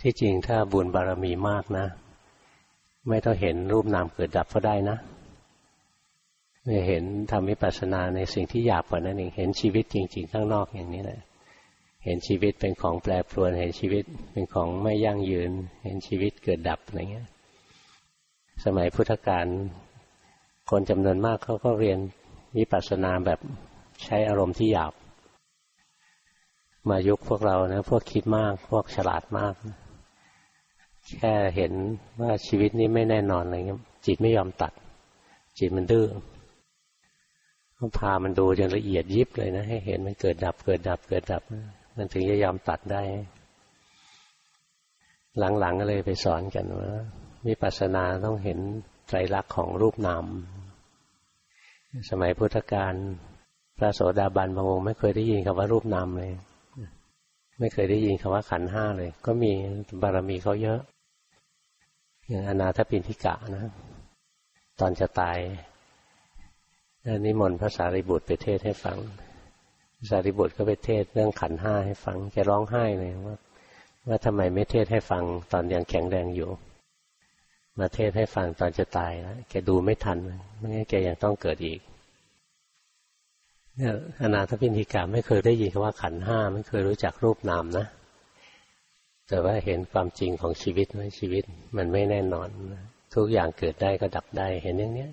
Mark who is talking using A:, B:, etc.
A: ที่จริงถ้าบุญบารมีมากนะ ไม่ต้องเห็นรูปนามเกิดดับก็ได้นะเห็นทำวิปัสสนาในสิ่งที่หยาบกว่านั้นเองเห็นชีวิตจริง ๆ ข้างนอกอย่างนี้แหละเห็นชีวิตเป็นของแปรปรวน เห็นชีวิตเป็นของไม่ยั่งยืน เห็นชีวิตเกิดดับอะไรเงี้ย สมัยพุทธกาลคนจำนวนมากเขาก็เรียนวิปัสสนาแบบใช้อารมณ์ที่หยาบ มายุคพวกเรานะ พวกคิดมาก พวกฉลาดมาก แค่เห็นว่าชีวิตนี้ไม่แน่นอนอะไรเงี้ยจิตไม่ยอมตัด จิตมันดื้อต้องพามันดูจนละเอียดยิบเลยนะให้เห็นมันเกิดดับ เกิดดับ เกิดดับ มันถึงจะยอมตัดได้ หลังๆก็เลยไปสอนกันว่าวิปัสสนาต้องเห็นไตรลักษณ์ของรูปนามสมัยพุทธกาลพระโสดาบันบางองค์ไม่เคยได้ยินคำว่ารูปนามเลย ไม่เคยได้ยินคำว่าขันห้าเลย ก็มีบารมีเขาเยอะ อย่างอนาถปินทิกะนะ ตอนจะตายนิมนต์พระสารีบุตรไปเทศให้ฟังสารีบุตรก็ไปเทศเรื่องขันห้าให้ฟังแกร้องไห้เลยว่าว่าทำไมไม่เทศให้ฟังตอนยังแข็งแรงอยู่ มาเทศให้ฟังตอนจะตายแล้วแกดูไม่ทันไม่งั้นแกยังต้องเกิดอีก เนี่ยอนาถปินิกาไม่เคยได้ยินคำว่าขันห้าไม่เคยรู้จักรูปนามนะ แต่ว่าเห็นความจริงของชีวิตว่าชีวิตมันไม่แน่นอน ทุกอย่างเกิดได้ก็ดับได้เห็นอย่างเนี้ย